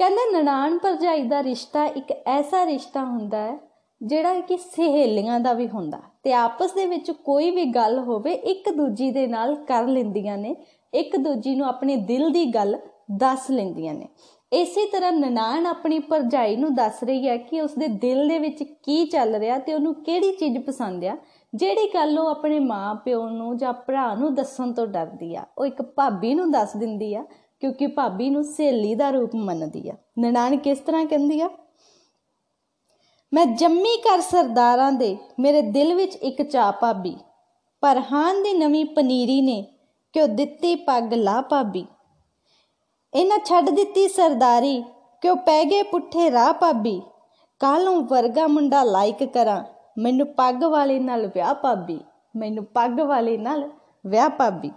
ਕਹਿੰਦੇ ਨਨਾਣ ਭਰਜਾਈ ਦਾ ਰਿਸ਼ਤਾ ਇੱਕ ਐਸਾ ਰਿਸ਼ਤਾ ਹੁੰਦਾ ਹੈ ਜਿਹੜਾ ਕਿ ਸਹੇਲੀਆਂ ਦਾ ਵੀ ਹੁੰਦਾ ਤੇ ਆਪਸ ਦੇ ਵਿੱਚ ਕੋਈ ਵੀ ਗੱਲ ਹੋਵੇ, ਇੱਕ ਦੂਜੀ ਦੇ ਨਾਲ ਕਰ ਲੈਂਦੀਆਂ ਨੇ, ਇੱਕ ਦੂਜੀ ਨੂੰ ਆਪਣੇ ਦਿਲ ਦੀ ਗੱਲ ਦੱਸ ਲੈਂਦੀਆਂ ਨੇ। ਇਸੇ ਤਰ੍ਹਾਂ ਨਨਾਣ ਆਪਣੀ ਭਰਜਾਈ ਨੂੰ ਦੱਸ ਰਹੀ ਹੈ ਕਿ ਉਸਦੇ ਦਿਲ ਦੇ ਵਿੱਚ ਕੀ ਚੱਲ ਰਿਹਾ ਤੇ ਉਹਨੂੰ ਕਿਹੜੀ ਚੀਜ਼ ਪਸੰਦ ਆ, ਜਿਹੜੀ ਗੱਲ ਉਹ ਆਪਣੇ ਮਾਂ ਪਿਓ ਨੂੰ ਜਾਂ ਭਰਾ ਨੂੰ ਦੱਸਣ ਤੋਂ ਡਰਦੀ ਆ, ਉਹ ਇੱਕ ਭਾਬੀ ਨੂੰ ਦੱਸ ਦਿੰਦੀ ਆ ਕਿਉਂਕਿ ਭਾਬੀ ਨੂੰ ਸਹੇਲੀ ਦਾ ਰੂਪ ਮੰਨਦੀ ਆ। ਨਨਾਣ ਕਿਸ ਤਰ੍ਹਾਂ ਕਹਿੰਦੀ ਆ? ਮੈਂ ਜੰਮੀ ਕਰ ਸਰਦਾਰਾਂ ਦੇ ਮੇਰੇ ਦਿਲ ਵਿੱਚ ਇੱਕ ਚਾਹ ਭਾਬੀ ਪਰਹਾਨ ਦੀ ਨਵੀਂ ਪਨੀਰੀ ਨੇ ਕਿਉਂ ਦਿੱਤੀ ਪੱਗ ਲਾ ਭਾਬੀ। ਇਹਨਾਂ ਛੱਡ ਦਿੱਤੀ ਸਰਦਾਰੀ ਕਿਉਂ ਪੈ ਗਏ ਪੁੱਠੇ ਰਾਹ ਭਾਬੀ। ਕਾਲੋਂ ਵਰਗਾ ਮੁੰਡਾ ਲਾਈਕ ਕਰਾਂ? ਮੈਨੂੰ ਪੱਗ ਵਾਲੇ ਨਾਲ ਵਿਆਹ ਭਾਬੀ, ਮੈਨੂੰ ਪੱਗ ਵਾਲੇ ਨਾਲ ਵਿਆਹ ਭਾਬੀ।